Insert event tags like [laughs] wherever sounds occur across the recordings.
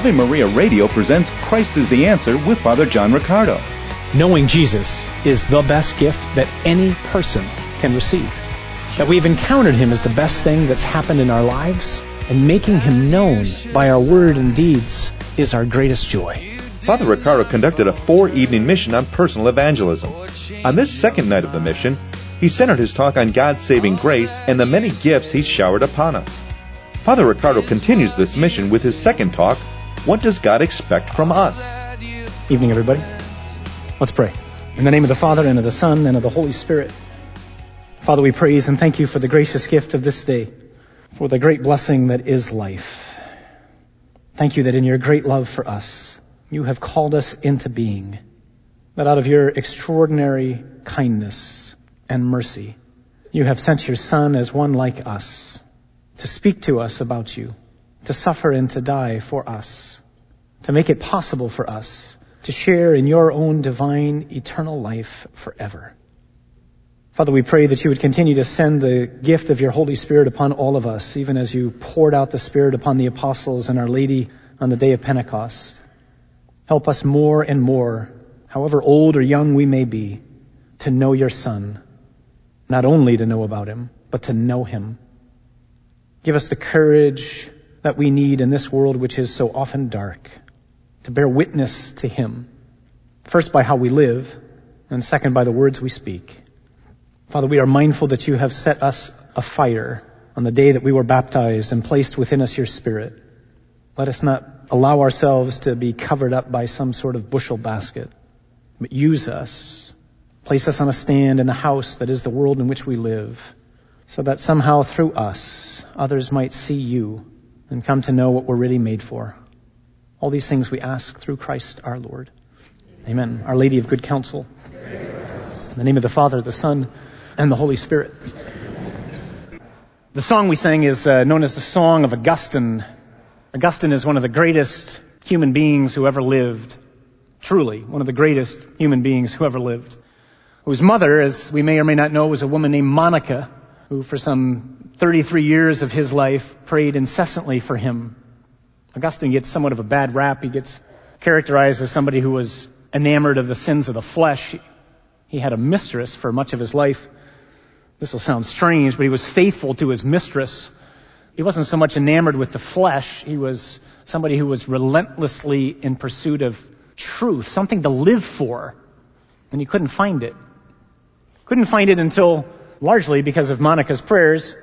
Ave Maria Radio presents Christ is the Answer with Father John Riccardo. Knowing Jesus is the best gift that any person can receive. That we've encountered Him is the best thing that's happened in our lives, and making Him known by our word and deeds is our greatest joy. Father Riccardo conducted a four evening mission on personal evangelism. On this second night of the mission, he centered his talk on God's saving grace and the many gifts He's showered upon us. Father Riccardo continues this mission with his second talk, What Does God Expect from Us? Evening, everybody. Let's pray. In the name of the Father, and of the Son, and of the Holy Spirit. Father, we praise and thank you for the gracious gift of this day, for the great blessing that is life. Thank you that in your great love for us, you have called us into being, that out of your extraordinary kindness and mercy, you have sent your Son as one like us to speak to us about you, to suffer and to die for us, to make it possible for us to share in your own divine eternal life forever. Father, we pray that you would continue to send the gift of your Holy Spirit upon all of us, even as you poured out the Spirit upon the apostles and Our Lady on the day of Pentecost. Help us more and more, however old or young we may be, to know your Son. Not only to know about him, but to know him. Give us the courage that we need in this world which is so often dark to bear witness to him. First by how we live, and second by the words we speak. Father, we are mindful that you have set us afire on the day that we were baptized and placed within us your spirit. Let us not allow ourselves to be covered up by some sort of bushel basket, but use us. Place us on a stand in the house that is the world in which we live, so that somehow through us, others might see you and come to know what we're really made for. All these things we ask through Christ our Lord. Amen. Our Lady of Good Counsel. In the name of the Father, the Son, and the Holy Spirit. The song we sang is uh, known as the Song of Augustine. Augustine is one of the greatest human beings who ever lived. Truly, one of the greatest human beings who ever lived. Whose mother, as we may or may not know, was a woman named Monica, who for some 33 years of his life prayed incessantly for him. Augustine gets somewhat of a bad rap. He gets characterized as somebody who was enamored of the sins of the flesh. He had a mistress for much of his life. This will sound strange, but he was faithful to his mistress. He wasn't so much enamored with the flesh. He was somebody who was relentlessly in pursuit of truth, something to live for. And he couldn't find it. Couldn't find it until, largely because of Monica's prayers,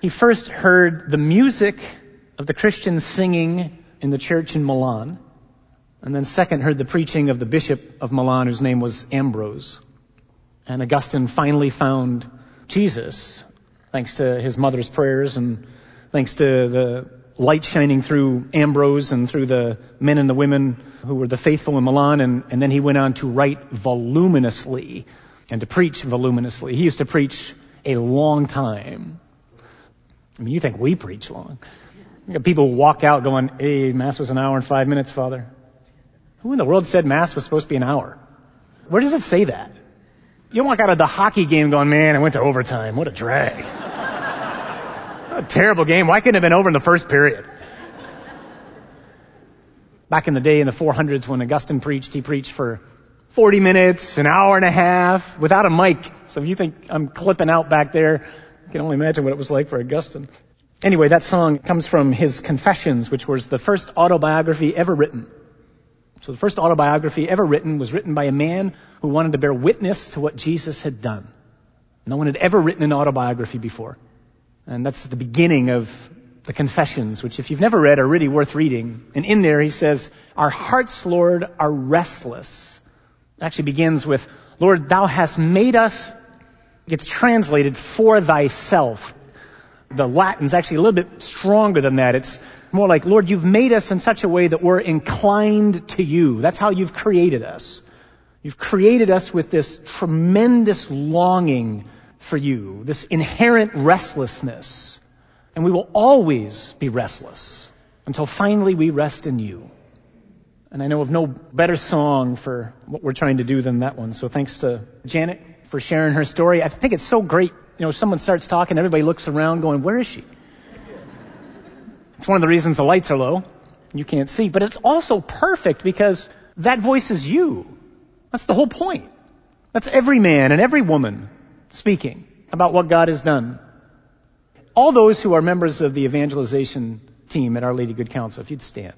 he first heard the music of the Christians singing in the church in Milan. And then second heard the preaching of the bishop of Milan whose name was Ambrose. And Augustine finally found Jesus thanks to his mother's prayers and thanks to the light shining through Ambrose and through the men and the women who were the faithful in Milan. And, and then he went on to write voluminously and to preach voluminously. He used to preach a long time. I mean, you think we preach long. People walk out going, hey, Mass was an hour and five minutes, Father. Who in the world said Mass was supposed to be an hour? Where does it say that? You walk out of the hockey game going, man, I went to overtime. What a drag. [laughs] what a terrible game. Why couldn't it have been over in the first period? Back in the day in the 400s when Augustine preached, he preached for 40 minutes, an hour and a half, without a mic. So if you think I'm clipping out back there, you can only imagine what it was like for Augustine. Anyway, that song comes from his Confessions, which was the first autobiography ever written. So the first autobiography ever written was written by a man who wanted to bear witness to what Jesus had done. No one had ever written an autobiography before. And that's the beginning of the Confessions, which if you've never read are really worth reading. And in there he says, our hearts, Lord, are restless. It actually begins with, Lord, thou hast made us, gets translated for thyself the Latin's actually a little bit stronger than that. It's more like, Lord, you've made us in such a way that we're inclined to you. That's how you've created us. You've created us with this tremendous longing for you, this inherent restlessness. And we will always be restless until finally we rest in you. And I know of no better song for what we're trying to do than that one. So thanks to Janet for sharing her story. I think it's so great you know, someone starts talking, everybody looks around going, where is she? It's one of the reasons the lights are low. you can't see, but it's also perfect because that voice is you. That's the whole point. That's every man and every woman speaking about what God has done. All those who are members of the evangelization team at Our Lady Good Counsel, if you'd stand.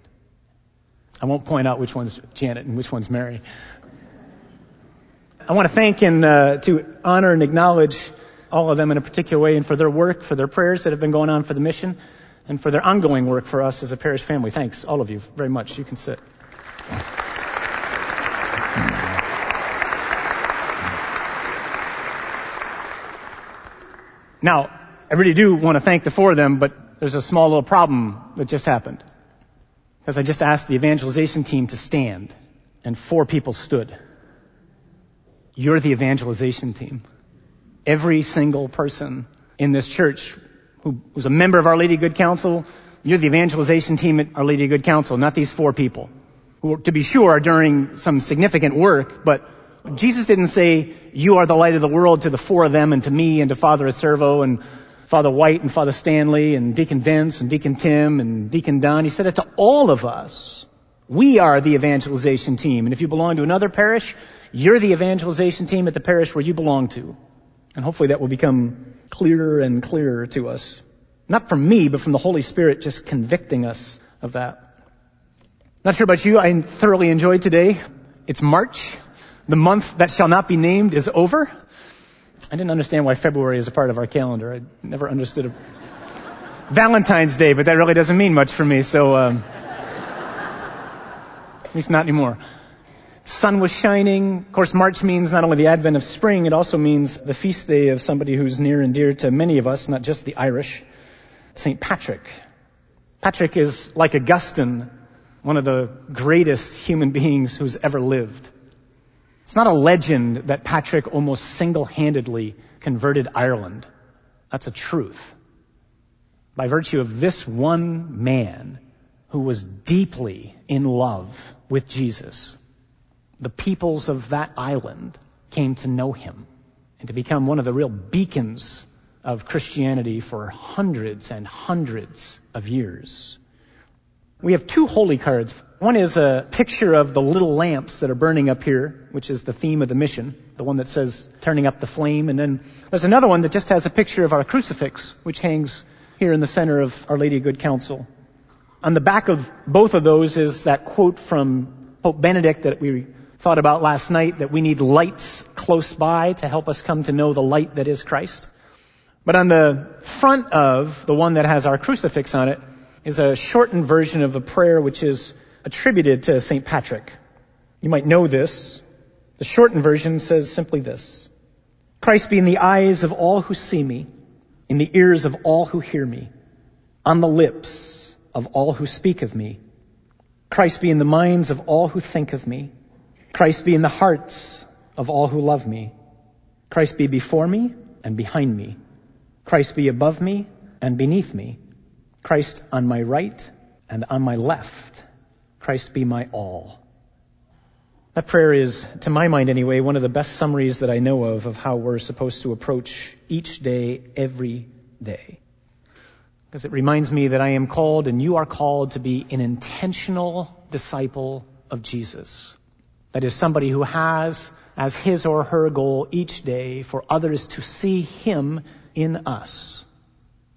I won't point out which one's Janet and which one's Mary. I want to thank and uh, to honor and acknowledge all of them in a particular way and for their work, for their prayers that have been going on for the mission, and for their ongoing work for us as a parish family. Thanks, all of you, very much. You can sit. Now, I really do want to thank the four of them, but there's a small little problem that just happened. Because I just asked the evangelization team to stand, and four people stood. You're the evangelization team. Every single person in this church who was a member of Our Lady Good Counsel, you're the evangelization team at Our Lady Good Counsel, not these four people, who, to be sure, are doing some significant work, but Jesus didn't say, you are the light of the world to the four of them and to me and to Father Acervo and Father White and Father Stanley and Deacon Vince and Deacon Tim and Deacon Don. He said it to all of us. We are the evangelization team. And if you belong to another parish, you're the evangelization team at the parish where you belong to. And hopefully that will become clearer and clearer to us. Not from me, but from the Holy Spirit just convicting us of that. Not sure about you, I thoroughly enjoyed today. It's March. The month that shall not be named is over. I didn't understand why February is a part of our calendar. I never understood a Valentine's Day, but that really doesn't mean much for me, so um, at least not anymore. sun was shining. Of course, March means not only the advent of spring, it also means the feast day of somebody who's near and dear to many of us, not just the Irish, St. Patrick. Patrick is like Augustine, one of the greatest human beings who's ever lived. It's not a legend that Patrick almost single-handedly converted Ireland. That's a truth. By virtue of this one man who was deeply in love with Jesus, the peoples of that island came to know him and to become one of the real beacons of Christianity for hundreds and hundreds of years. We have two holy cards. One is a picture of the little lamps that are burning up here, which is the theme of the mission, the one that says turning up the flame. And then there's another one that just has a picture of our crucifix, which hangs here in the center of Our Lady of Good Counsel. On the back of both of those is that quote from Pope Benedict that we thought about last night, that we need lights close by to help us come to know the light that is Christ. But on the front of the one that has our crucifix on it, is a shortened version of a prayer which is attributed to St. Patrick. You might know this. The shortened version says simply this. Christ be in the eyes of all who see me, in the ears of all who hear me, on the lips of all who speak of me. Christ be in the minds of all who think of me. Christ be in the hearts of all who love me. Christ be before me and behind me. Christ be above me and beneath me. Christ on my right and on my left. Christ be my all. That prayer is, to my mind anyway, one of the best summaries that I know of of how we're supposed to approach each day, every day. Because it reminds me that I am called and you are called to be an intentional disciple of Jesus. That is somebody who has as his or her goal each day for others to see him in us.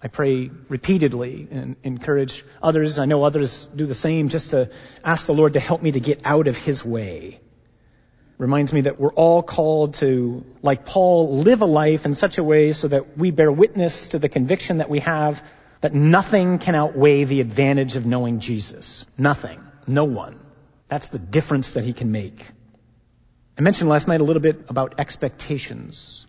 I pray repeatedly and encourage others. I know others do the same just to ask the Lord to help me to get out of His way. Reminds me that we're all called to, like Paul, live a life in such a way so that we bear witness to the conviction that we have that nothing can outweigh the advantage of knowing Jesus. Nothing. No one. That's the difference that He can make. I mentioned last night a little bit about expectations.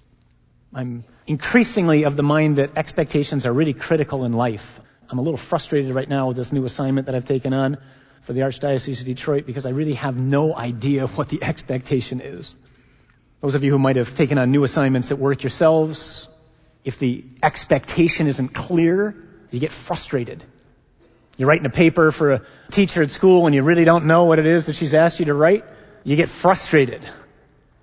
I'm increasingly of the mind that expectations are really critical in life. I'm a little frustrated right now with this new assignment that I've taken on for the Archdiocese of Detroit because I really have no idea [laughs] what the expectation is. Those of you who might have taken on new assignments at work yourselves, if the expectation isn't clear, you get frustrated. You're writing a paper for a teacher at school and you really don't know what it is that she's asked you to write, you get frustrated.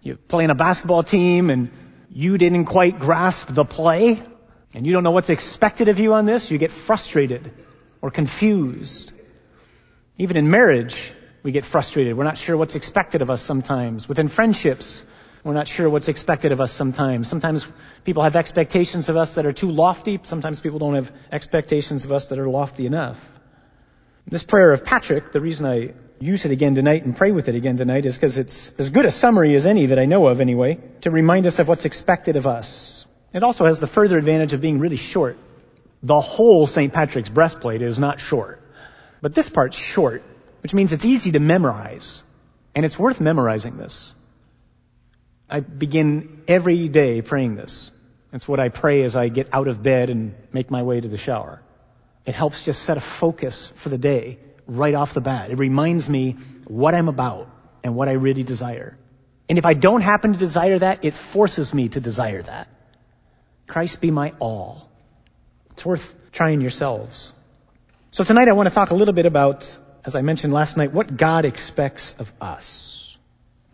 You play in a basketball team and you didn't quite grasp the play and you don't know what's expected of you on this, you get frustrated or confused. Even in marriage, we get frustrated. We're not sure what's expected of us sometimes. Within friendships, we're not sure what's expected of us sometimes. Sometimes people have expectations of us that are too lofty. Sometimes people don't have expectations of us that are lofty enough. This prayer of Patrick, the reason I use it again tonight and pray with it again tonight is because it's as good a summary as any that I know of anyway, to remind us of what's expected of us. It also has the further advantage of being really short. The whole St. Patrick's breastplate is not short. But this part's short, which means it's easy to memorize. And it's worth memorizing this. I begin every day praying this. It's what I pray as I get out of bed and make my way to the shower. It helps just set a focus for the day right off the bat. It reminds me what I'm about and what I really desire. And if I don't happen to desire that, it forces me to desire that. Christ be my all. It's worth trying yourselves. So tonight I want to talk a little bit about, as I mentioned last night, what God expects of us.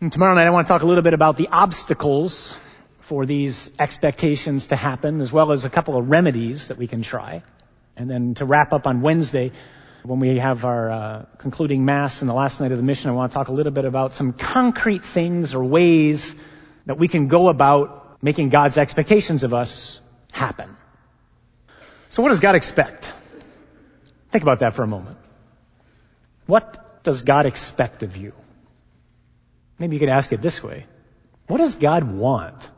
And tomorrow night I want to talk a little bit about the obstacles for these expectations to happen, as well as a couple of remedies that we can try. And then to wrap up on Wednesday, when we have our uh, concluding Mass and the last night of the mission, I want to talk a little bit about some concrete things or ways that we can go about making God's expectations of us happen. So what does God expect? Think about that for a moment. What does God expect of you? Maybe you could ask it this way. What does God want?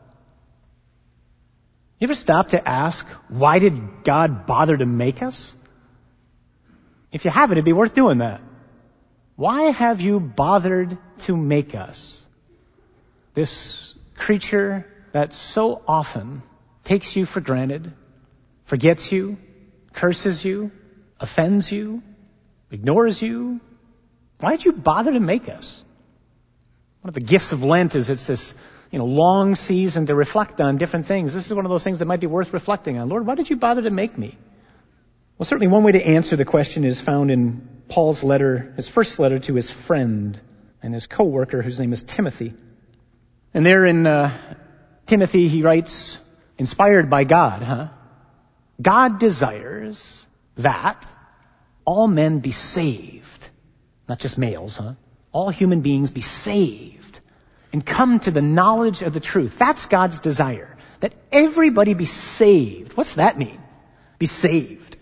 You ever stop to ask, why did God bother to make us? If you haven't, it'd be worth doing that. Why have you bothered to make us? This creature that so often takes you for granted, forgets you, curses you, offends you, ignores you. Why'd you bother to make us? One of the gifts of Lent is it's this you know, long season to reflect on different things. This is one of those things that might be worth reflecting on. Lord, why did you bother to make me? Well, certainly one way to answer the question is found in Paul's letter, his first letter to his friend and his co-worker whose name is Timothy. And there in uh, Timothy he writes, inspired by God, huh? God desires that all men be saved. Not just males, huh? All human beings be saved and come to the knowledge of the truth. That's God's desire. That everybody be saved. What's that mean? Be saved.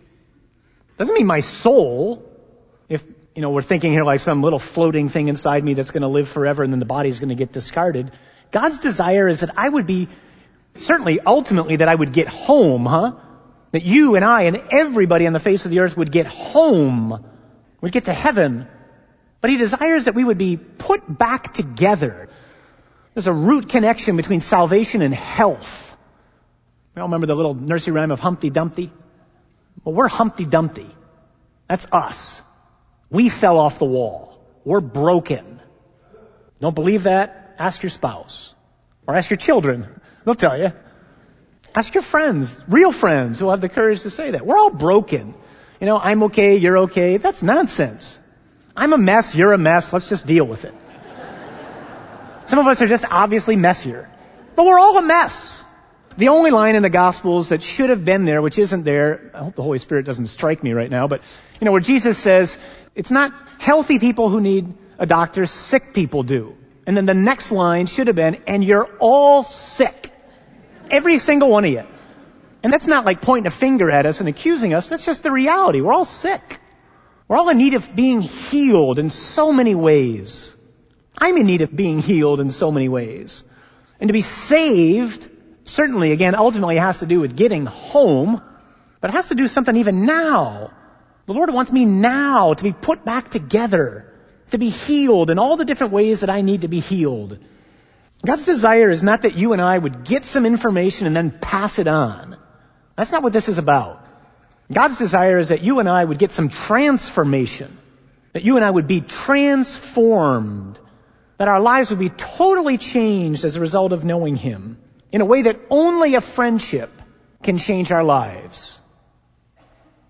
Doesn't mean my soul, if, you know, we're thinking here like some little floating thing inside me that's going to live forever and then the body's going to get discarded. God's desire is that I would be, certainly ultimately that I would get home, huh? That you and I and everybody on the face of the earth would get home. Would get to heaven. But He desires that we would be put back together. There's a root connection between salvation and health. We all remember the little nursery rhyme of Humpty Dumpty? Well, we're Humpty Dumpty. That's us. We fell off the wall. We're broken. Don't believe that? Ask your spouse. Or ask your children. They'll tell you. Ask your friends, real friends who have the courage to say that. We're all broken. You know, I'm okay, you're okay. That's nonsense. I'm a mess, you're a mess, let's just deal with it. Some of us are just obviously messier. But we're all a mess. The only line in the Gospels that should have been there, which isn't there, I hope the Holy Spirit doesn't strike me right now, but, you know, where Jesus says, it's not healthy people who need a doctor, sick people do. And then the next line should have been, and you're all sick. Every single one of you. And that's not like pointing a finger at us and accusing us. That's just the reality. We're all sick. We're all in need of being healed in so many ways. I'm in need of being healed in so many ways. And to be saved, certainly again, ultimately has to do with getting home, but it has to do something even now. The Lord wants me now to be put back together, to be healed in all the different ways that I need to be healed. God's desire is not that you and I would get some information and then pass it on. That's not what this is about. God's desire is that you and I would get some transformation. That you and I would be transformed. That our lives would be totally changed as a result of knowing Him. In a way that only a friendship can change our lives.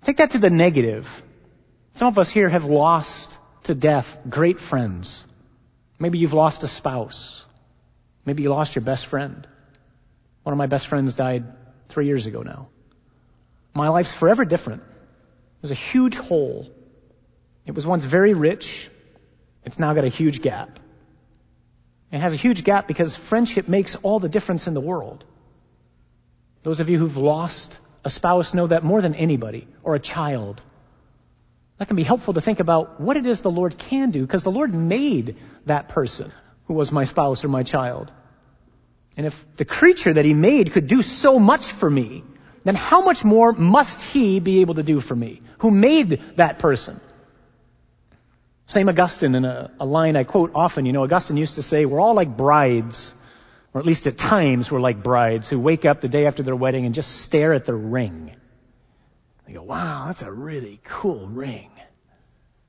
Take that to the negative. Some of us here have lost to death great friends. Maybe you've lost a spouse. Maybe you lost your best friend. One of my best friends died three years ago now. My life's forever different. There's a huge hole. It was once very rich. It's now got a huge gap. It has a huge gap because friendship makes all the difference in the world. Those of you who've lost a spouse know that more than anybody, or a child. That can be helpful to think about what it is the Lord can do, because the Lord made that person who was my spouse or my child. And if the creature that He made could do so much for me, then how much more must He be able to do for me, who made that person? Same Augustine in a, a, line I quote often. You know, Augustine used to say, we're all like brides, or at least at times we're like brides who wake up the day after their wedding and just stare at their ring. They go, wow, that's a really cool ring.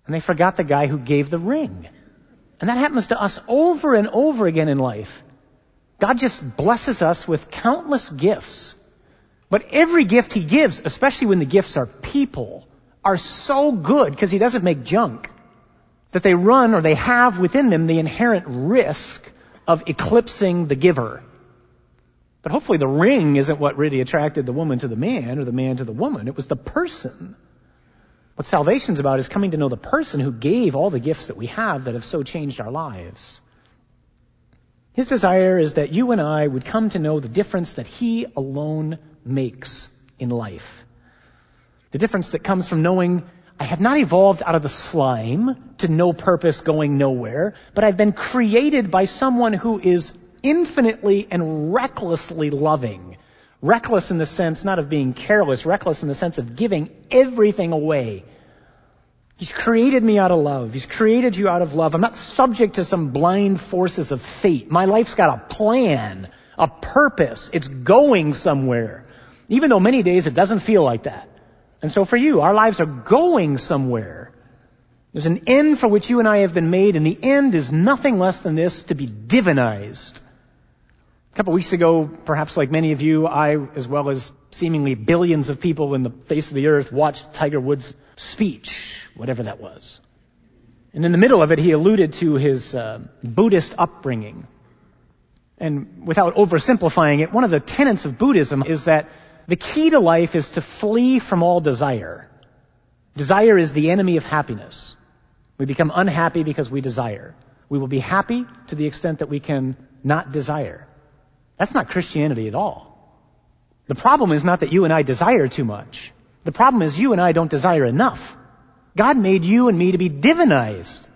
And they forgot the guy who gave the ring. And that happens to us over and over again in life. God just blesses us with countless gifts. But every gift He gives, especially when the gifts are people, are so good because He doesn't make junk that they run or they have within them the inherent risk of eclipsing the giver. But hopefully the ring isn't what really attracted the woman to the man or the man to the woman. It was the person. What salvation's about is coming to know the person who gave all the gifts that we have that have so changed our lives. His desire is that you and I would come to know the difference that He alone makes in life. The difference that comes from knowing I have not evolved out of the slime to no purpose going nowhere, but I've been created by someone who is infinitely and recklessly loving. Reckless in the sense not of being careless, reckless in the sense of giving everything away. He's created me out of love. He's created you out of love. I'm not subject to some blind forces of fate. My life's got a plan, a purpose. It's going somewhere. Even though many days it doesn't feel like that. And so for you, our lives are going somewhere. There's an end for which you and I have been made, and the end is nothing less than this, to be divinized. A couple weeks ago, perhaps like many of you, I, as well as seemingly billions of people in the face of the earth, watched Tiger Woods' speech, whatever that was. And in the middle of it, he alluded to his uh, Buddhist upbringing. And without oversimplifying it, one of the tenets of Buddhism is that the key to life is to flee from all desire. Desire is the enemy of happiness. We become unhappy because we desire. We will be happy to the extent that we can not desire. That's not Christianity at all. The problem is not that you and I desire too much. The problem is you and I don't desire enough. God made you and me to be divinized.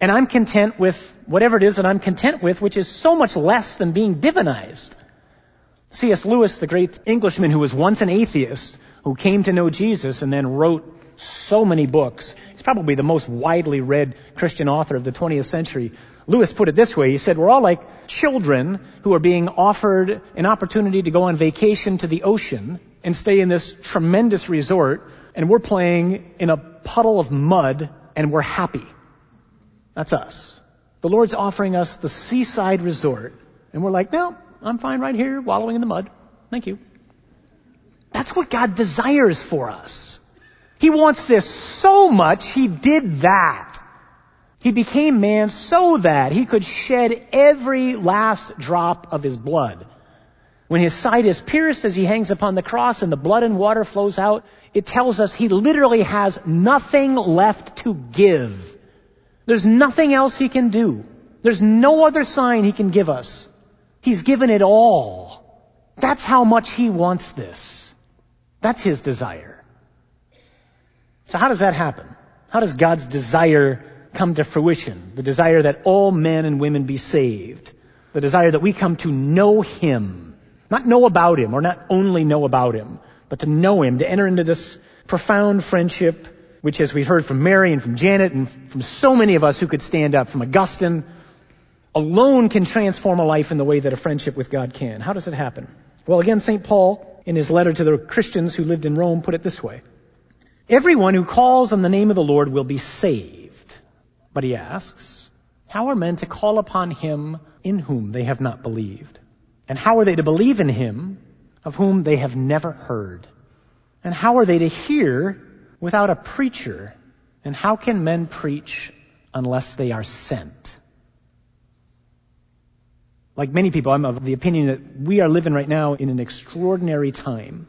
And I'm content with whatever it is that I'm content with, which is so much less than being divinized. C.S. Lewis, the great Englishman who was once an atheist, who came to know Jesus and then wrote so many books. He's probably the most widely read Christian author of the 20th century. Lewis put it this way. He said, we're all like children who are being offered an opportunity to go on vacation to the ocean and stay in this tremendous resort and we're playing in a puddle of mud and we're happy. That's us. The Lord's offering us the seaside resort and we're like, no, I'm fine right here, wallowing in the mud. Thank you. That's what God desires for us. He wants this so much, He did that. He became man so that He could shed every last drop of His blood. When His side is pierced as He hangs upon the cross and the blood and water flows out, it tells us He literally has nothing left to give. There's nothing else He can do. There's no other sign He can give us. He's given it all. That's how much he wants this. That's his desire. So how does that happen? How does God's desire come to fruition? The desire that all men and women be saved. The desire that we come to know him. Not know about him or not only know about him, but to know him, to enter into this profound friendship, which as we've heard from Mary and from Janet and from so many of us who could stand up, from Augustine, alone can transform a life in the way that a friendship with God can. How does it happen? Well, again, St. Paul, in his letter to the Christians who lived in Rome, put it this way. Everyone who calls on the name of the Lord will be saved. But he asks, how are men to call upon him in whom they have not believed? And how are they to believe in him of whom they have never heard? And how are they to hear without a preacher? And how can men preach unless they are sent? Like many people, I'm of the opinion that we are living right now in an extraordinary time.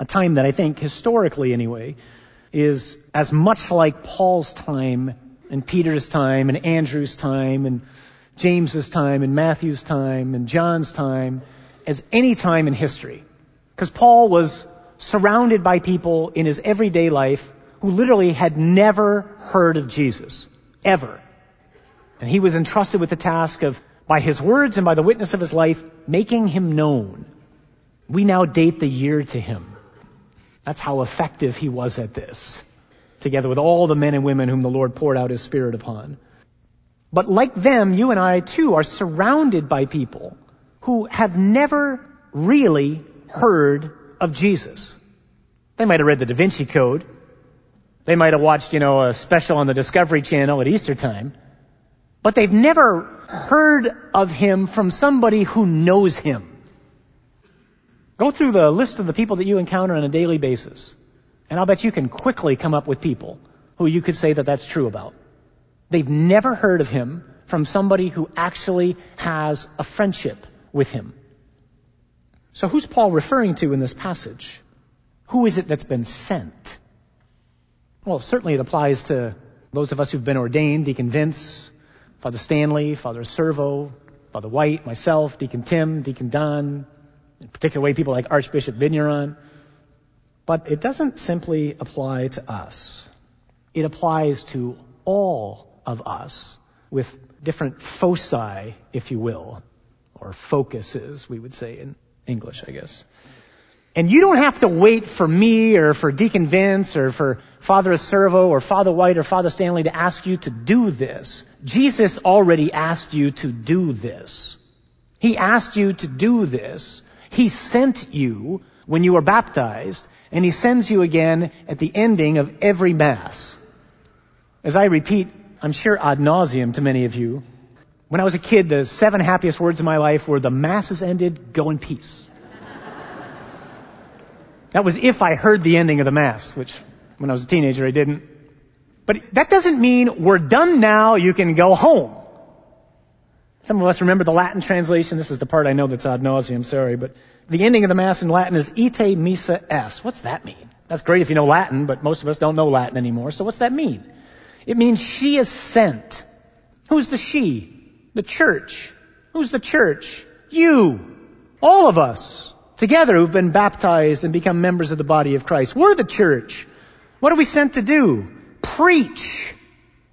A time that I think, historically anyway, is as much like Paul's time and Peter's time and Andrew's time and James's time and Matthew's time and John's time as any time in history. Because Paul was surrounded by people in his everyday life who literally had never heard of Jesus. Ever. And he was entrusted with the task of, by his words and by the witness of his life, making him known. We now date the year to him. That's how effective he was at this, together with all the men and women whom the Lord poured out his Spirit upon. But like them, you and I too are surrounded by people who have never really heard of Jesus. They might have read the Da Vinci Code. They might have watched, you know, a special on the Discovery Channel at Easter time. But they've never heard of him from somebody who knows him. Go through the list of the people that you encounter on a daily basis, and I'll bet you can quickly come up with people who you could say that that's true about. They've never heard of him from somebody who actually has a friendship with him. So who's Paul referring to in this passage? Who is it that's been sent? Well, certainly it applies to those of us who've been ordained, Deacon Vince, Father Stanley, Father Servo, Father White, myself, Deacon Tim, Deacon Don, in particular way people like Archbishop Vigneron. But it doesn't simply apply to us. It applies to all of us with different foci, if you will, or focuses, we would say in English, I guess. And you don't have to wait for me or for Deacon Vince or for Father Servo or Father White or Father Stanley to ask you to do this. Jesus already asked you to do this. He asked you to do this. He sent you when you were baptized and he sends you again at the ending of every Mass. As I repeat, I'm sure ad nauseum to many of you, when I was a kid, the seven happiest words of my life were the Mass is ended, go in peace. That was if I heard the ending of the Mass, which when I was a teenager I didn't. But that doesn't mean we're done now, you can go home. Some of us remember the Latin translation. This is the part I know that's ad nauseum, sorry, but the ending of the Mass in Latin is ite missa est. What's that mean? That's great if you know Latin, but most of us don't know Latin anymore, so what's that mean? It means she is sent. Who's the she? The church. Who's the church? You. All of us together who've been baptized and become members of the body of Christ. We're the church. What are we sent to do? Preach.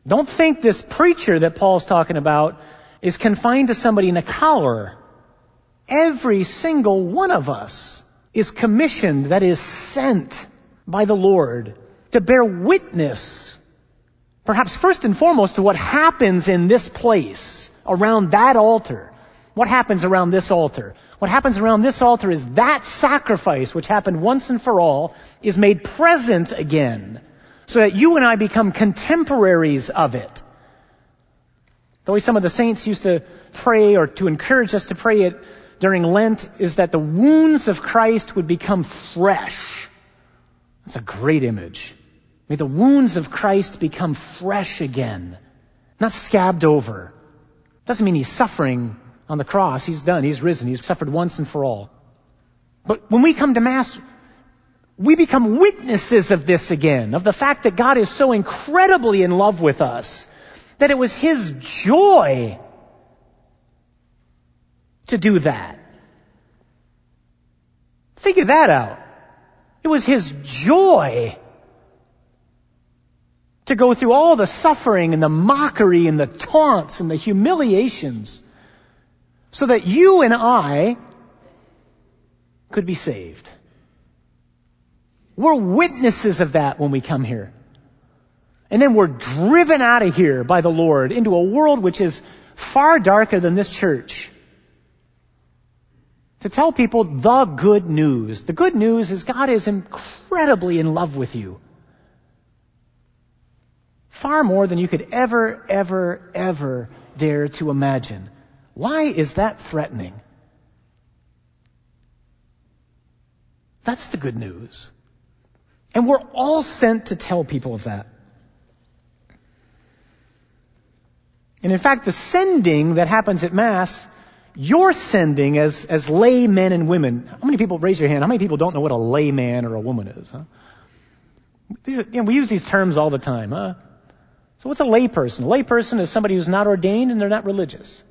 Don't think this preacher that Paul's talking about is confined to somebody in a collar. Every single one of us is commissioned, that is sent by the Lord to bear witness, perhaps first and foremost to what happens in this place around that altar. What happens around this altar? What happens around this altar is that sacrifice, which happened once and for all, is made present again. So that you and I become contemporaries of it. The way some of the saints used to pray or to encourage us to pray it during Lent is that the wounds of Christ would become fresh. That's a great image. May the wounds of Christ become fresh again, not scabbed over. Doesn't mean he's suffering on the cross. He's done. He's risen. He's suffered once and for all. But when we come to Mass, we become witnesses of this again, of the fact that God is so incredibly in love with us that it was His joy to do that. Figure that out. It was His joy to go through all the suffering and the mockery and the taunts and the humiliations so that you and I could be saved. We're witnesses of that when we come here. And then we're driven out of here by the Lord into a world which is far darker than this church. To tell people the good news. The good news is God is incredibly in love with you. Far more than you could ever, ever, ever dare to imagine. Why is that threatening? That's the good news. And we're all sent to tell people of that. And in fact, the sending that happens at Mass, you're sending as, as lay men and women. How many people, raise your hand, how many people don't know what a layman or a woman is? Huh? These, you know, we use these terms all the time, huh? So what's a layperson? A layperson is somebody who's not ordained and they're not religious.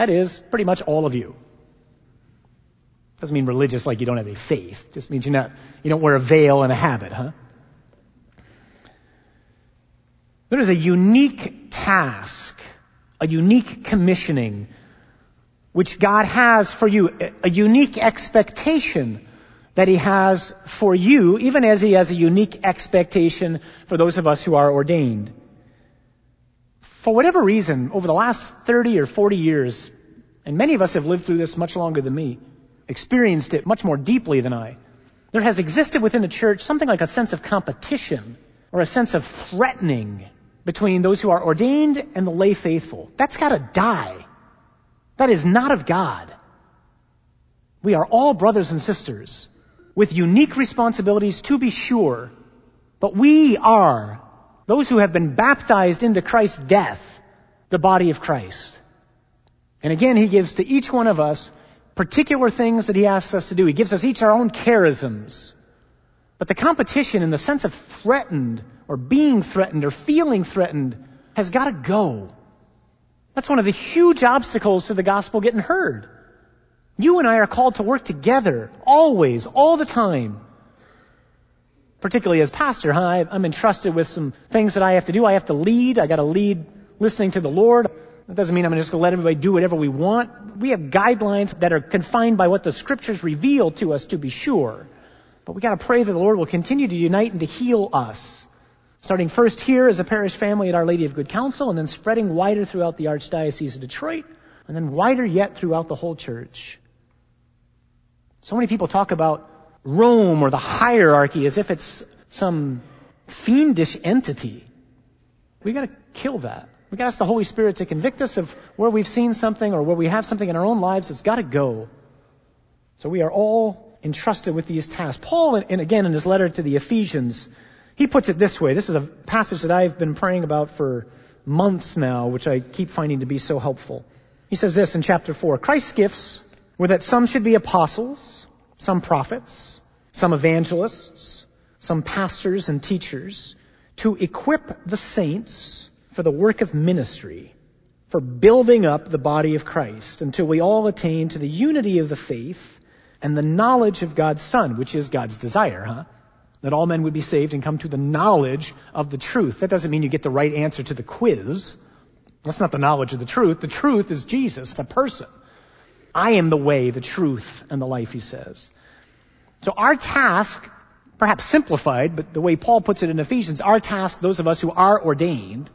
That is pretty much all of you. Doesn't mean religious like you don't have any faith. Just means you're not, you don't wear a veil and a habit, huh? There is a unique task, a unique commissioning, which God has for you, a unique expectation that He has for you, even as He has a unique expectation for those of us who are ordained. For whatever reason, over the last 30 or 40 years, and many of us have lived through this much longer than me, experienced it much more deeply than I, there has existed within the church something like a sense of competition or a sense of threatening between those who are ordained and the lay faithful. That's gotta die. That is not of God. We are all brothers and sisters with unique responsibilities to be sure, but we are those who have been baptized into Christ's death, the body of Christ. And again, He gives to each one of us particular things that He asks us to do. He gives us each our own charisms. But the competition in the sense of threatened or being threatened or feeling threatened has got to go. That's one of the huge obstacles to the gospel getting heard. You and I are called to work together, always, all the time. Particularly as pastor, huh? I'm entrusted with some things that I have to do. I have to lead. I got to lead listening to the Lord. That doesn't mean I'm just going to let everybody do whatever we want. We have guidelines that are confined by what the scriptures reveal to us to be sure. But we got to pray that the Lord will continue to unite and to heal us. Starting first here as a parish family at Our Lady of Good Counsel and then spreading wider throughout the Archdiocese of Detroit and then wider yet throughout the whole church. So many people talk about Rome or the hierarchy as if it's some fiendish entity. We gotta kill that. We gotta ask the Holy Spirit to convict us of where we've seen something or where we have something in our own lives that's gotta go. So we are all entrusted with these tasks. Paul, and again in his letter to the Ephesians, he puts it this way. This is a passage that I've been praying about for months now, which I keep finding to be so helpful. He says this in chapter 4. Christ's gifts were that some should be apostles, some prophets, some evangelists, some pastors and teachers to equip the saints for the work of ministry, for building up the body of Christ until we all attain to the unity of the faith and the knowledge of God's Son, which is God's desire, huh? That all men would be saved and come to the knowledge of the truth. That doesn't mean you get the right answer to the quiz. That's not the knowledge of the truth. The truth is Jesus. It's a person. I am the way, the truth, and the life, he says. So our task, perhaps simplified, but the way Paul puts it in Ephesians, our task, those of us who are ordained,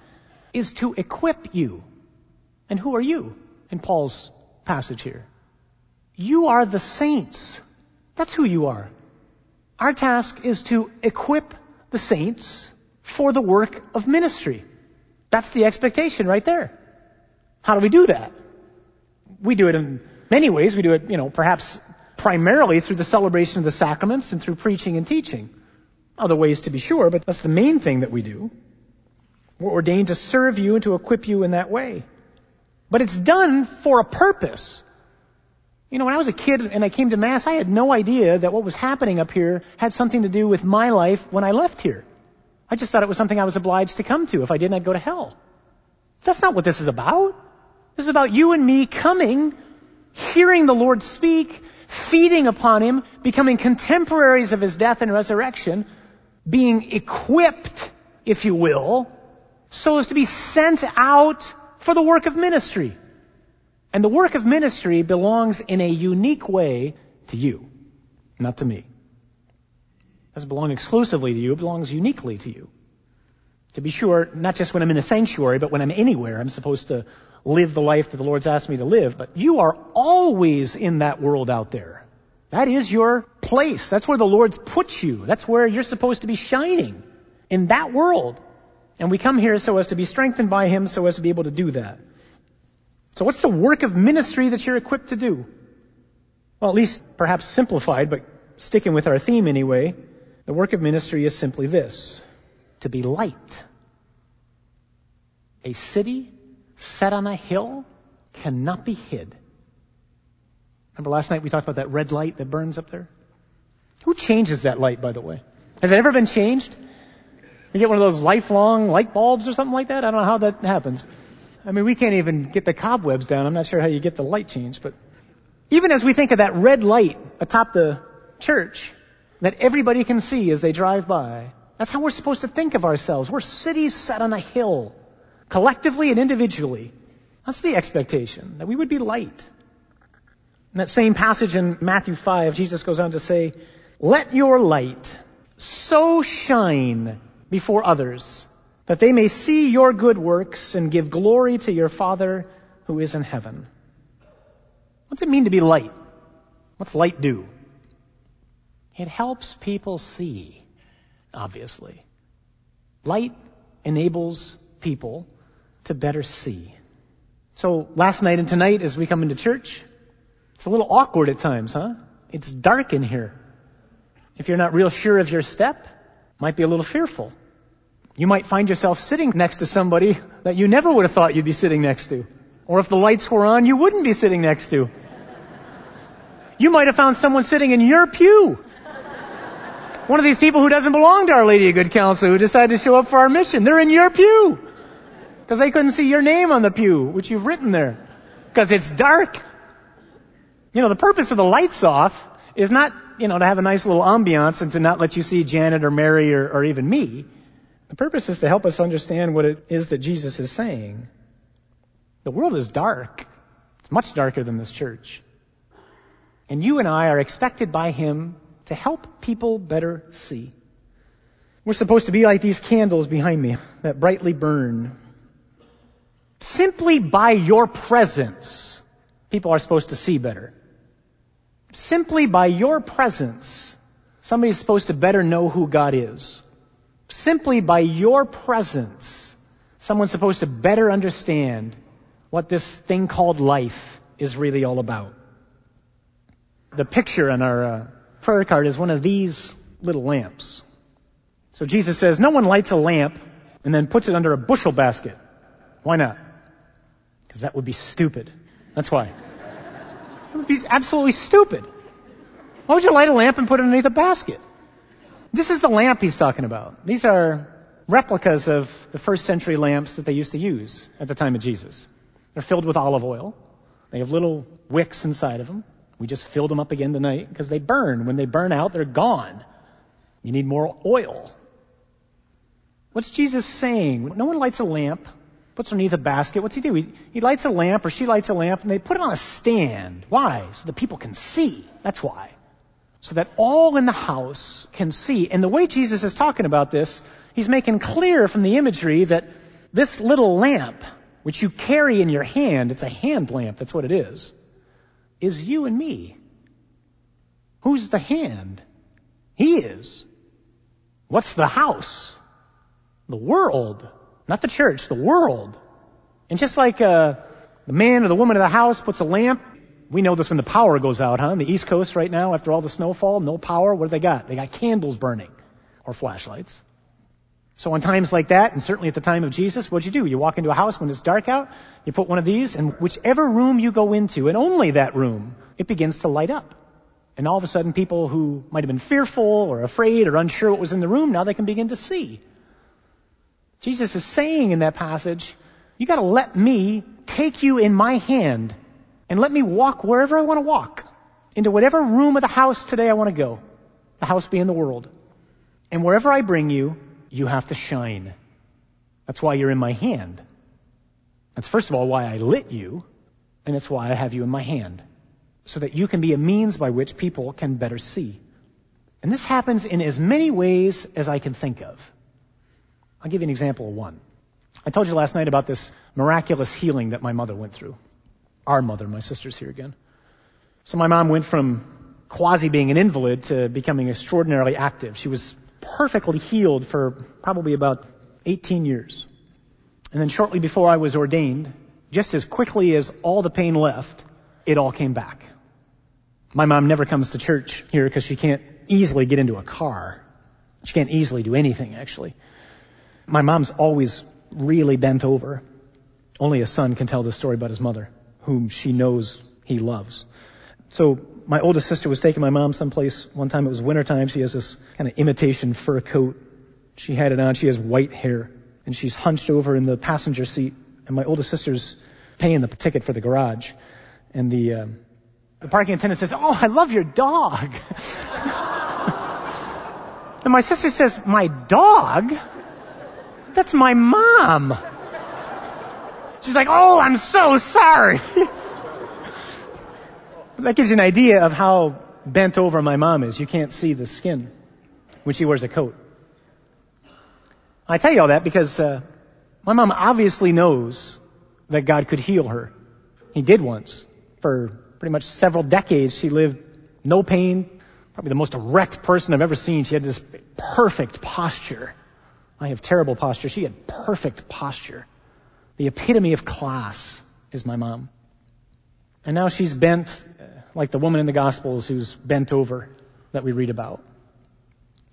is to equip you. And who are you in Paul's passage here? You are the saints. That's who you are. Our task is to equip the saints for the work of ministry. That's the expectation right there. How do we do that? We do it in many ways. We do it, you know, perhaps primarily through the celebration of the sacraments and through preaching and teaching. Other ways to be sure, but that's the main thing that we do. We're ordained to serve you and to equip you in that way. But it's done for a purpose. You know, when I was a kid and I came to Mass, I had no idea that what was happening up here had something to do with my life when I left here. I just thought it was something I was obliged to come to. If I didn't, I'd go to hell. That's not what this is about. This is about you and me coming, hearing the Lord speak, feeding upon Him, becoming contemporaries of His death and resurrection, being equipped, if you will, so as to be sent out for the work of ministry. And the work of ministry belongs in a unique way to you, not to me. It doesn't belong exclusively to you, it belongs uniquely to you. To be sure, not just when I'm in a sanctuary, but when I'm anywhere, I'm supposed to live the life that the Lord's asked me to live. But you are always in that world out there. That is your place. That's where the Lord's put you. That's where you're supposed to be shining. In that world. And we come here so as to be strengthened by Him, so as to be able to do that. So what's the work of ministry that you're equipped to do? Well, at least perhaps simplified, but sticking with our theme anyway, the work of ministry is simply this. To be light. A city set on a hill cannot be hid. Remember last night we talked about that red light that burns up there? Who changes that light, by the way? Has it ever been changed? You get one of those lifelong light bulbs or something like that. I don't know how that happens. I mean, we can't even get the cobwebs down. I'm not sure how you get the light changed, but even as we think of that red light atop the church that everybody can see as they drive by, that's how we're supposed to think of ourselves. We're cities set on a hill, collectively and individually. That's the expectation, that we would be light. In that same passage in Matthew 5, Jesus goes on to say, Let your light so shine before others that they may see your good works and give glory to your Father who is in heaven. What's it mean to be light? What's light do? It helps people see, obviously. Light enables people to better see. So last night and tonight as we come into church, it's a little awkward at times, huh? It's dark in here. If you're not real sure of your step, might be a little fearful. You might find yourself sitting next to somebody that you never would have thought you'd be sitting next to. Or if the lights were on, you wouldn't be sitting next to. You might have found someone sitting in your pew. One of these people who doesn't belong to Our Lady of Good Counsel who decided to show up for our mission. They're in your pew. Because they couldn't see your name on the pew, which you've written there. Because it's dark. You know, the purpose of the lights off is not, you know, to have a nice little ambiance and to not let you see Janet or Mary or, or even me. The purpose is to help us understand what it is that Jesus is saying. The world is dark. It's much darker than this church. And you and I are expected by Him to help people better see. We're supposed to be like these candles behind me that brightly burn. Simply by your presence, people are supposed to see better. Simply by your presence, somebody is supposed to better know who God is. Simply by your presence, someone's supposed to better understand what this thing called life is really all about. The picture on our uh, prayer card is one of these little lamps. So Jesus says, no one lights a lamp and then puts it under a bushel basket. Why not? Because that would be stupid. That's why. It would be absolutely stupid. Why would you light a lamp and put it underneath a basket? This is the lamp he's talking about. These are replicas of the first century lamps that they used to use at the time of Jesus. They're filled with olive oil. They have little wicks inside of them. We just filled them up again tonight because they burn. When they burn out, they're gone. You need more oil. What's Jesus saying? No one lights a lamp, puts it underneath a basket. What's he do? He, he lights a lamp or she lights a lamp and they put it on a stand. Why? So the people can see. That's why so that all in the house can see. And the way Jesus is talking about this, he's making clear from the imagery that this little lamp, which you carry in your hand, it's a hand lamp, that's what it is, is you and me. Who's the hand? He is. What's the house? The world. Not the church, the world. And just like uh, the man or the woman of the house puts a lamp we know this when the power goes out, huh? On the East Coast right now, after all the snowfall, no power. What do they got? They got candles burning or flashlights. So on times like that, and certainly at the time of Jesus, what'd you do? You walk into a house when it's dark out, you put one of these, and whichever room you go into, and only that room, it begins to light up. And all of a sudden, people who might have been fearful or afraid or unsure what was in the room, now they can begin to see. Jesus is saying in that passage, you gotta let me take you in my hand and let me walk wherever I want to walk, into whatever room of the house today I want to go, the house being the world. And wherever I bring you, you have to shine. That's why you're in my hand. That's first of all why I lit you, and it's why I have you in my hand. So that you can be a means by which people can better see. And this happens in as many ways as I can think of. I'll give you an example of one. I told you last night about this miraculous healing that my mother went through our mother, my sister's here again. So my mom went from quasi being an invalid to becoming extraordinarily active. She was perfectly healed for probably about 18 years. And then shortly before I was ordained, just as quickly as all the pain left, it all came back. My mom never comes to church here because she can't easily get into a car. She can't easily do anything, actually. My mom's always really bent over. Only a son can tell this story about his mother whom she knows he loves. So my oldest sister was taking my mom someplace. One time it was wintertime. She has this kind of imitation fur coat. She had it on. She has white hair and she's hunched over in the passenger seat and my oldest sister's paying the ticket for the garage. And the, um, the parking attendant says, Oh, I love your dog. [laughs] and my sister says, My dog? That's my mom. She's like, Oh, I'm so sorry. [laughs] that gives you an idea of how bent over my mom is. You can't see the skin when she wears a coat. I tell you all that because uh, my mom obviously knows that God could heal her. He did once. For pretty much several decades, she lived no pain, probably the most erect person I've ever seen. She had this perfect posture. I have terrible posture. She had perfect posture. The epitome of class is my mom. And now she's bent like the woman in the Gospels who's bent over that we read about.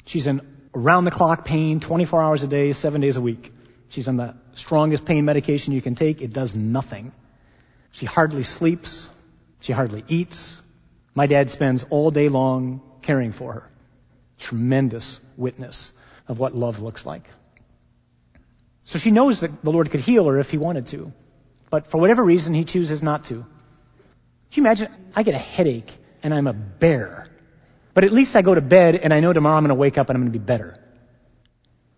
She's in around the clock pain, 24 hours a day, seven days a week. She's on the strongest pain medication you can take. It does nothing. She hardly sleeps. She hardly eats. My dad spends all day long caring for her. Tremendous witness of what love looks like. So she knows that the Lord could heal her if he wanted to. But for whatever reason, he chooses not to. Can you imagine? I get a headache and I'm a bear. But at least I go to bed and I know tomorrow I'm going to wake up and I'm going to be better.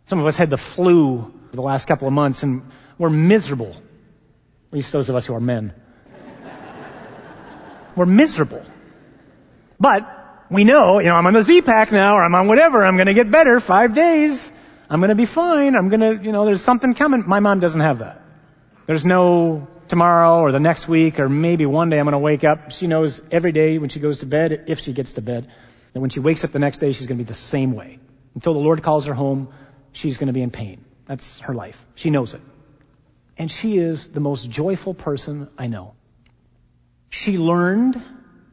Some of us had the flu for the last couple of months and we're miserable. At least those of us who are men. we're miserable. But we know, you know, I'm on the Z-Pak now or I'm on whatever. I'm going to get better. Five days. I'm going to be fine. I'm going to, you know, there's something coming. My mom doesn't have that. There's no tomorrow or the next week or maybe one day I'm going to wake up. She knows every day when she goes to bed, if she gets to bed, that when she wakes up the next day, she's going to be the same way. Until the Lord calls her home, she's going to be in pain. That's her life. She knows it. And she is the most joyful person I know. She learned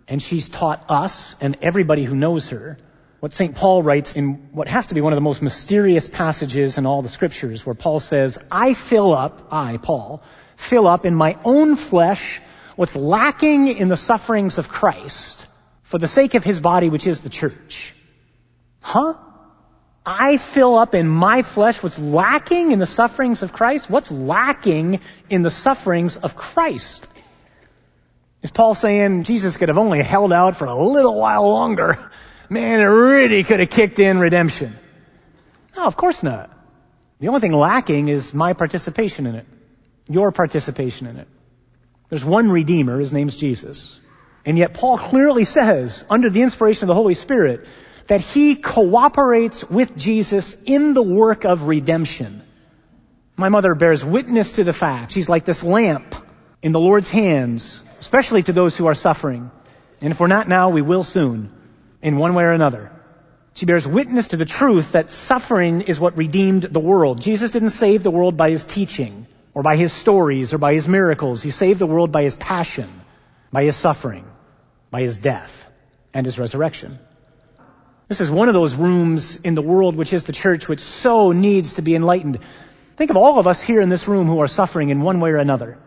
and she's taught us and everybody who knows her what St. Paul writes in what has to be one of the most mysterious passages in all the scriptures where Paul says, I fill up, I, Paul, fill up in my own flesh what's lacking in the sufferings of Christ for the sake of his body, which is the church. Huh? I fill up in my flesh what's lacking in the sufferings of Christ? What's lacking in the sufferings of Christ? Is Paul saying Jesus could have only held out for a little while longer? Man, it really could have kicked in redemption. No, of course not. The only thing lacking is my participation in it. Your participation in it. There's one Redeemer, his name's Jesus. And yet Paul clearly says, under the inspiration of the Holy Spirit, that he cooperates with Jesus in the work of redemption. My mother bears witness to the fact. She's like this lamp in the Lord's hands, especially to those who are suffering. And if we're not now, we will soon, in one way or another. She bears witness to the truth that suffering is what redeemed the world. Jesus didn't save the world by his teaching, or by his stories, or by his miracles. He saved the world by his passion by his suffering, by his death, and his resurrection. This is one of those rooms in the world which is the church which so needs to be enlightened. Think of all of us here in this room who are suffering in one way or another.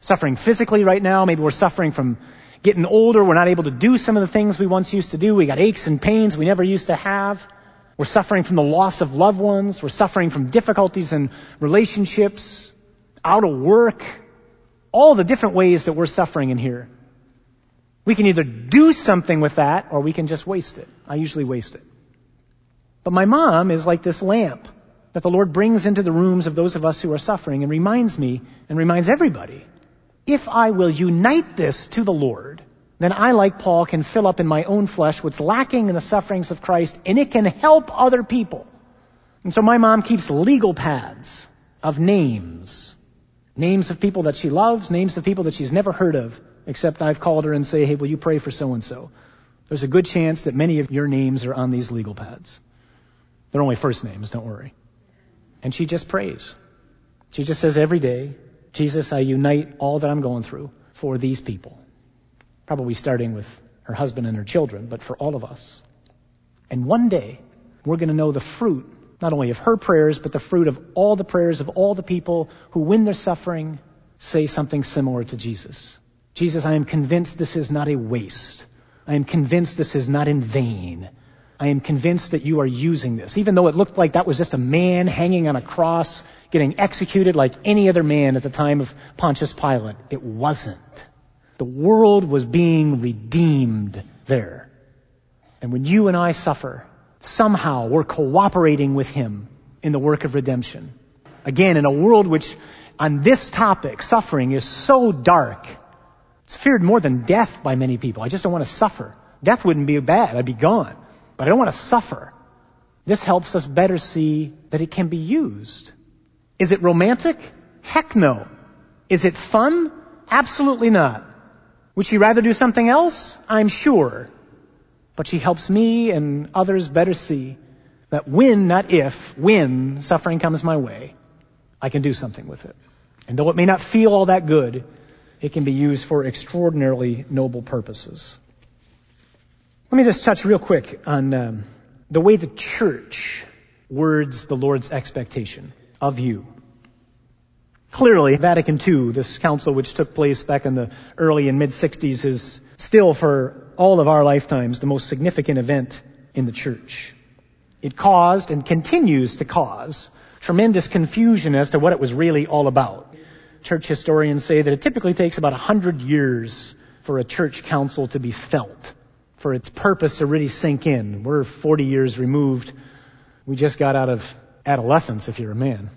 Suffering physically right now, maybe we're suffering from getting older, we're not able to do some of the things we once used to do, we got aches and pains we never used to have. We're suffering from the loss of loved ones, we're suffering from difficulties in relationships, out of work, all the different ways that we're suffering in here. We can either do something with that or we can just waste it. I usually waste it. But my mom is like this lamp that the Lord brings into the rooms of those of us who are suffering and reminds me and reminds everybody, if I will unite this to the Lord, then I, like Paul, can fill up in my own flesh what's lacking in the sufferings of Christ and it can help other people. And so my mom keeps legal pads of names. Names of people that she loves, names of people that she's never heard of, except I've called her and say, hey, will you pray for so and so? There's a good chance that many of your names are on these legal pads. They're only first names, don't worry. And she just prays. She just says every day, Jesus, I unite all that I'm going through for these people. Probably starting with her husband and her children, but for all of us. And one day, we're going to know the fruit, not only of her prayers, but the fruit of all the prayers of all the people who, when they're suffering, say something similar to Jesus. Jesus, I am convinced this is not a waste. I am convinced this is not in vain. I am convinced that you are using this. Even though it looked like that was just a man hanging on a cross, getting executed like any other man at the time of Pontius Pilate, it wasn't. The world was being redeemed there. And when you and I suffer, somehow we're cooperating with Him in the work of redemption. Again, in a world which on this topic, suffering is so dark, it's feared more than death by many people. I just don't want to suffer. Death wouldn't be bad. I'd be gone. But I don't want to suffer. This helps us better see that it can be used. Is it romantic? Heck no. Is it fun? Absolutely not. Would she rather do something else? I'm sure. But she helps me and others better see that when, not if, when suffering comes my way, I can do something with it. And though it may not feel all that good, it can be used for extraordinarily noble purposes. Let me just touch real quick on um, the way the church words the Lord's expectation of you. Clearly, Vatican II, this council which took place back in the early and mid 60s, is still for all of our lifetimes the most significant event in the church. It caused and continues to cause tremendous confusion as to what it was really all about. Church historians say that it typically takes about 100 years for a church council to be felt for its purpose to really sink in. We're 40 years removed. We just got out of adolescence if you're a man.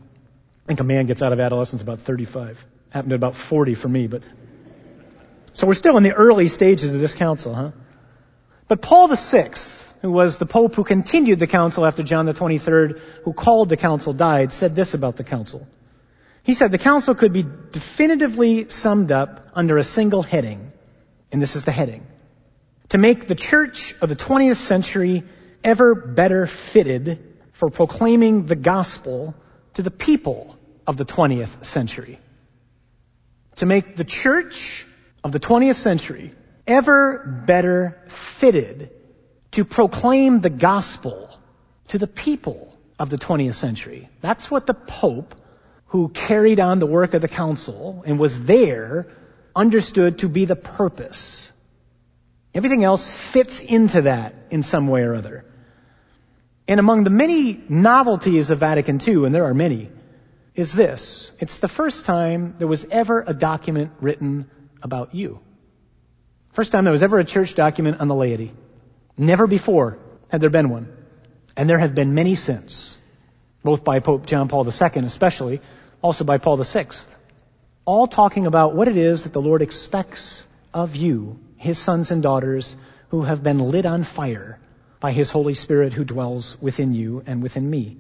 I think a man gets out of adolescence about 35. Happened at about 40 for me, but. So we're still in the early stages of this council, huh? But Paul VI, who was the pope who continued the council after John the 23rd, who called the council, died, said this about the council. He said the council could be definitively summed up under a single heading, and this is the heading to make the church of the 20th century ever better fitted for proclaiming the gospel to the people of the 20th century. To make the church of the 20th century ever better fitted to proclaim the gospel to the people of the 20th century. That's what the Pope, who carried on the work of the council and was there, understood to be the purpose Everything else fits into that in some way or other. And among the many novelties of Vatican II, and there are many, is this. It's the first time there was ever a document written about you. First time there was ever a church document on the laity. Never before had there been one. And there have been many since. Both by Pope John Paul II especially, also by Paul VI. All talking about what it is that the Lord expects of you his sons and daughters who have been lit on fire by his Holy Spirit who dwells within you and within me.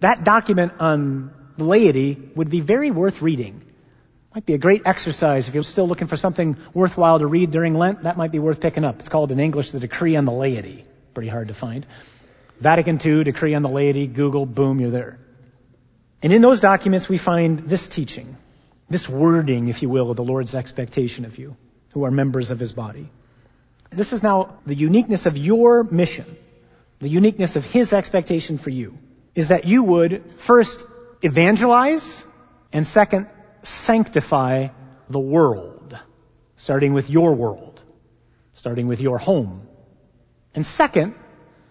That document on laity would be very worth reading. Might be a great exercise if you're still looking for something worthwhile to read during Lent. That might be worth picking up. It's called in English the Decree on the Laity. Pretty hard to find. Vatican II, Decree on the Laity, Google, boom, you're there. And in those documents we find this teaching, this wording, if you will, of the Lord's expectation of you who are members of his body. This is now the uniqueness of your mission, the uniqueness of his expectation for you, is that you would first evangelize and second, sanctify the world, starting with your world, starting with your home. And second,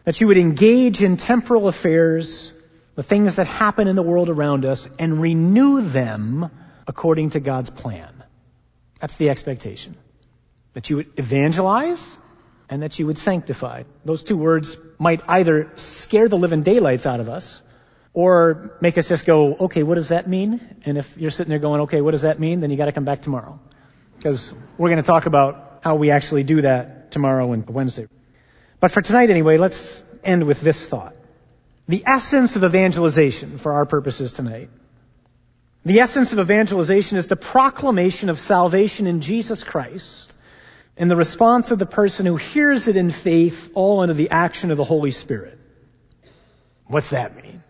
that you would engage in temporal affairs, the things that happen in the world around us, and renew them according to God's plan. That's the expectation that you would evangelize and that you would sanctify. Those two words might either scare the living daylights out of us or make us just go, okay, what does that mean? And if you're sitting there going, okay, what does that mean? Then you got to come back tomorrow. Because we're going to talk about how we actually do that tomorrow and Wednesday. But for tonight anyway, let's end with this thought. The essence of evangelization for our purposes tonight. The essence of evangelization is the proclamation of salvation in Jesus Christ and the response of the person who hears it in faith, all under the action of the Holy Spirit. What's that mean?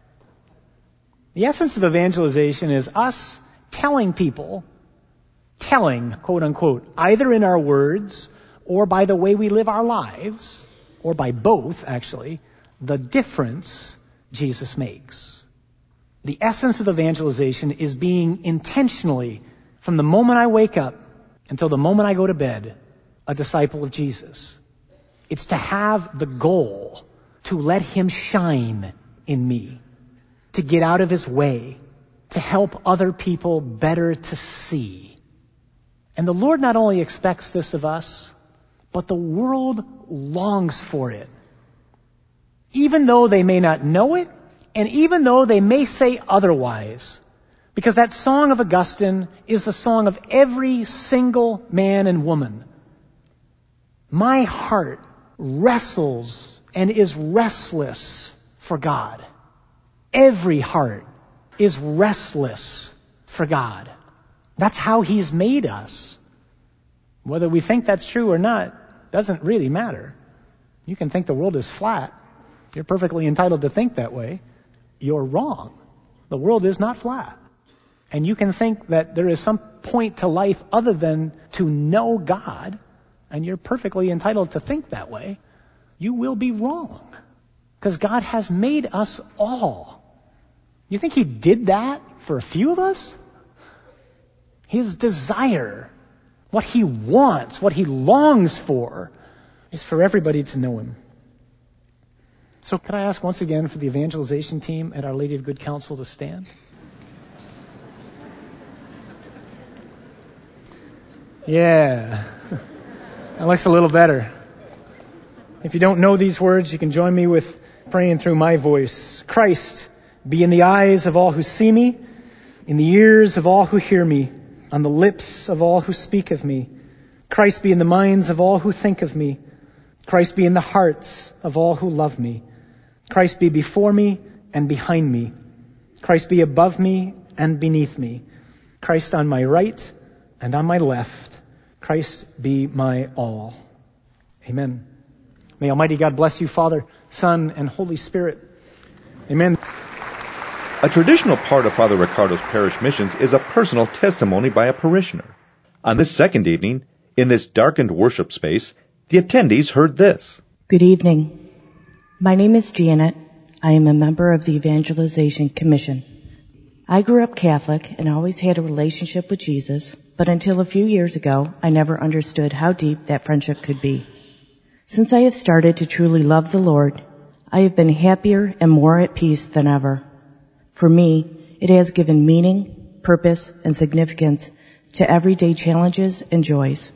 The essence of evangelization is us telling people, telling, quote unquote, either in our words or by the way we live our lives, or by both, actually, the difference Jesus makes. The essence of evangelization is being intentionally, from the moment I wake up until the moment I go to bed, a disciple of Jesus. It's to have the goal to let him shine in me, to get out of his way, to help other people better to see. And the Lord not only expects this of us, but the world longs for it. Even though they may not know it, and even though they may say otherwise, because that song of Augustine is the song of every single man and woman. My heart wrestles and is restless for God. Every heart is restless for God. That's how He's made us. Whether we think that's true or not doesn't really matter. You can think the world is flat. You're perfectly entitled to think that way. You're wrong. The world is not flat. And you can think that there is some point to life other than to know God, and you're perfectly entitled to think that way. You will be wrong. Because God has made us all. You think He did that for a few of us? His desire, what He wants, what He longs for, is for everybody to know Him. So could I ask once again for the evangelization team at Our Lady of Good Counsel to stand? Yeah. [laughs] That looks a little better. If you don't know these words, you can join me with praying through my voice. Christ, be in the eyes of all who see me, in the ears of all who hear me, on the lips of all who speak of me. Christ be in the minds of all who think of me. Christ be in the hearts of all who love me. Christ be before me and behind me. Christ be above me and beneath me. Christ on my right and on my left. Christ be my all. Amen. May Almighty God bless you, Father, Son, and Holy Spirit. Amen. A traditional part of Father Riccardo's parish missions is a personal testimony by a parishioner. On this second evening, in this darkened worship space, the attendees heard this. Good evening. My name is Janet. I am a member of the Evangelization Commission. I grew up Catholic and always had a relationship with Jesus, but until a few years ago, I never understood how deep that friendship could be. Since I have started to truly love the Lord, I have been happier and more at peace than ever. For me, it has given meaning, purpose, and significance to everyday challenges and joys.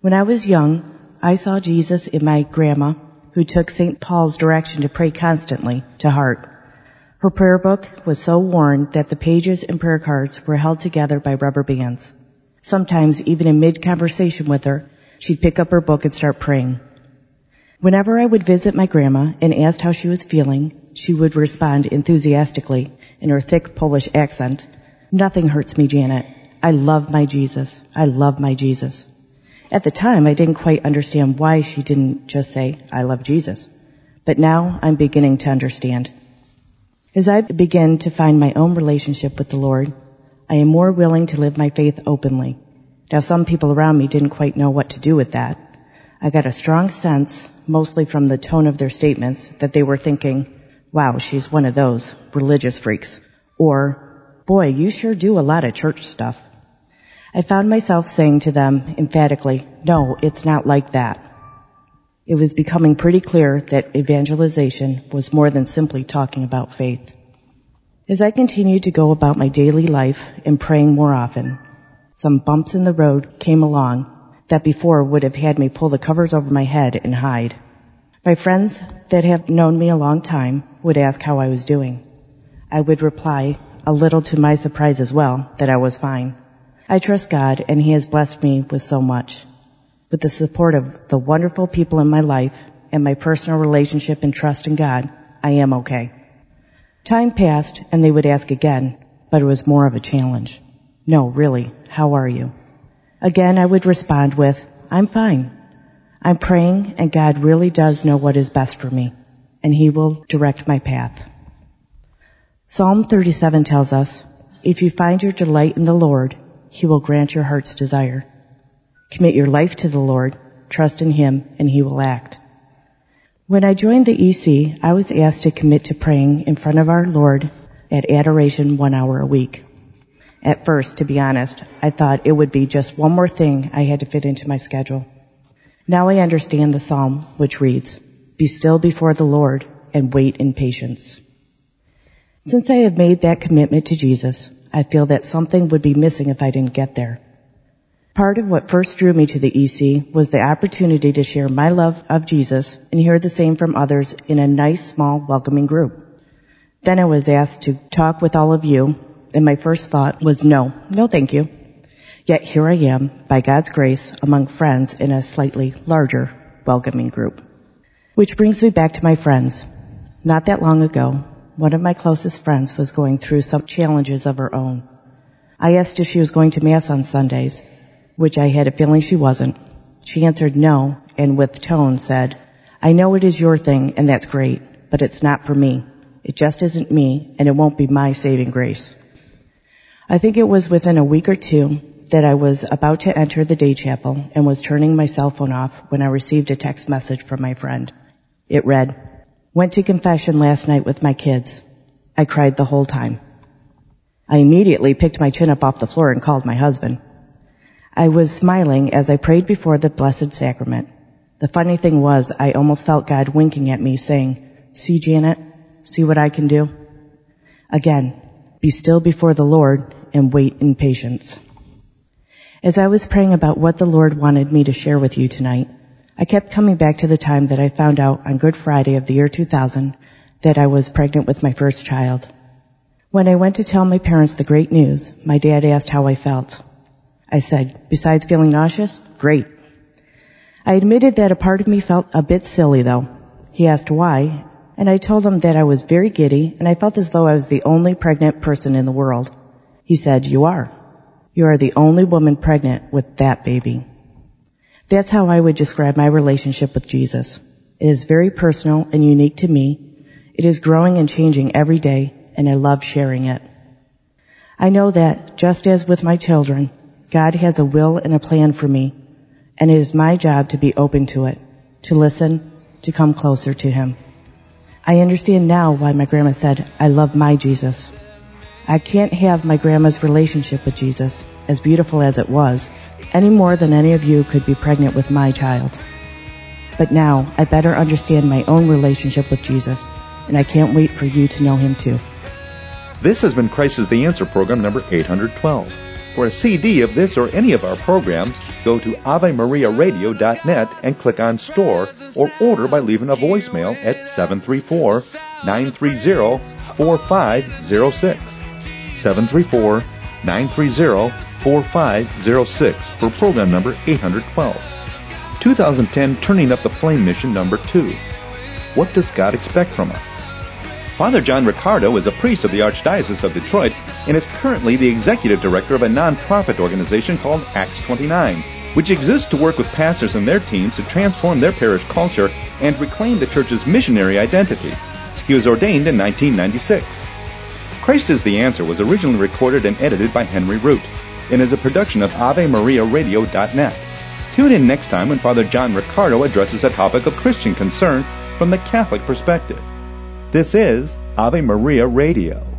When I was young, I saw Jesus in my grandma, who took St. Paul's direction to pray constantly to heart. Her prayer book was so worn that the pages and prayer cards were held together by rubber bands. Sometimes, even in mid-conversation with her, she'd pick up her book and start praying. Whenever I would visit my grandma and asked how she was feeling, she would respond enthusiastically in her thick Polish accent, Nothing hurts me, Janet. I love my Jesus. I love my Jesus. At the time, I didn't quite understand why she didn't just say, I love Jesus. But now I'm beginning to understand. As I begin to find my own relationship with the Lord, I am more willing to live my faith openly. Now some people around me didn't quite know what to do with that. I got a strong sense, mostly from the tone of their statements, that they were thinking, wow, she's one of those religious freaks. Or, boy, you sure do a lot of church stuff. I found myself saying to them emphatically, no, it's not like that it was becoming pretty clear that evangelization was more than simply talking about faith. As I continued to go about my daily life and praying more often, some bumps in the road came along that before would have had me pull the covers over my head and hide. My friends that have known me a long time would ask how I was doing. I would reply, a little to my surprise as well, that I was fine. I trust God and He has blessed me with so much. With the support of the wonderful people in my life and my personal relationship and trust in God, I am okay. Time passed and they would ask again, but it was more of a challenge. No, really, how are you? Again, I would respond with, I'm fine. I'm praying and God really does know what is best for me and He will direct my path. Psalm 37 tells us, if you find your delight in the Lord, He will grant your heart's desire. Commit your life to the Lord, trust in Him, and He will act. When I joined the EC, I was asked to commit to praying in front of our Lord at adoration one hour a week. At first, to be honest, I thought it would be just one more thing I had to fit into my schedule. Now I understand the psalm, which reads, Be still before the Lord and wait in patience. Since I have made that commitment to Jesus, I feel that something would be missing if I didn't get there. Part of what first drew me to the EC was the opportunity to share my love of Jesus and hear the same from others in a nice, small, welcoming group. Then I was asked to talk with all of you, and my first thought was no, no thank you. Yet here I am, by God's grace, among friends in a slightly larger, welcoming group. Which brings me back to my friends. Not that long ago, one of my closest friends was going through some challenges of her own. I asked if she was going to Mass on Sundays, which I had a feeling she wasn't. She answered no, and with tone said, I know it is your thing, and that's great, but it's not for me. It just isn't me, and it won't be my saving grace. I think it was within a week or two that I was about to enter the day chapel and was turning my cell phone off when I received a text message from my friend. It read, Went to confession last night with my kids. I cried the whole time. I immediately picked my chin up off the floor and called my husband. I was smiling as I prayed before the Blessed Sacrament. The funny thing was, I almost felt God winking at me saying, see Janet, see what I can do? Again, be still before the Lord and wait in patience. As I was praying about what the Lord wanted me to share with you tonight, I kept coming back to the time that I found out on Good Friday of the year 2000 that I was pregnant with my first child. When I went to tell my parents the great news, my dad asked how I felt. I said, besides feeling nauseous, great. I admitted that a part of me felt a bit silly though. He asked why, and I told him that I was very giddy and I felt as though I was the only pregnant person in the world. He said, you are. You are the only woman pregnant with that baby. That's how I would describe my relationship with Jesus. It is very personal and unique to me. It is growing and changing every day and I love sharing it. I know that just as with my children, God has a will and a plan for me, and it is my job to be open to it, to listen, to come closer to Him. I understand now why my grandma said, I love my Jesus. I can't have my grandma's relationship with Jesus, as beautiful as it was, any more than any of you could be pregnant with my child. But now I better understand my own relationship with Jesus, and I can't wait for you to know Him too. This has been Christ is the Answer program number 812. For a CD of this or any of our programs, go to AveMariaRadio.net and click on Store or order by leaving a voicemail at 734-930-4506. 734-930-4506 for program number 812. 2010 Turning Up the Flame Mission number 2. What does God expect from us? Father John Riccardo is a priest of the Archdiocese of Detroit and is currently the executive director of a nonprofit organization called Acts 29, which exists to work with pastors and their teams to transform their parish culture and reclaim the church's missionary identity. He was ordained in 1996. Christ is the Answer was originally recorded and edited by Henry Root and is a production of AveMariaRadio.net. Tune in next time when Father John Riccardo addresses a topic of Christian concern from the Catholic perspective. This is Ave Maria Radio.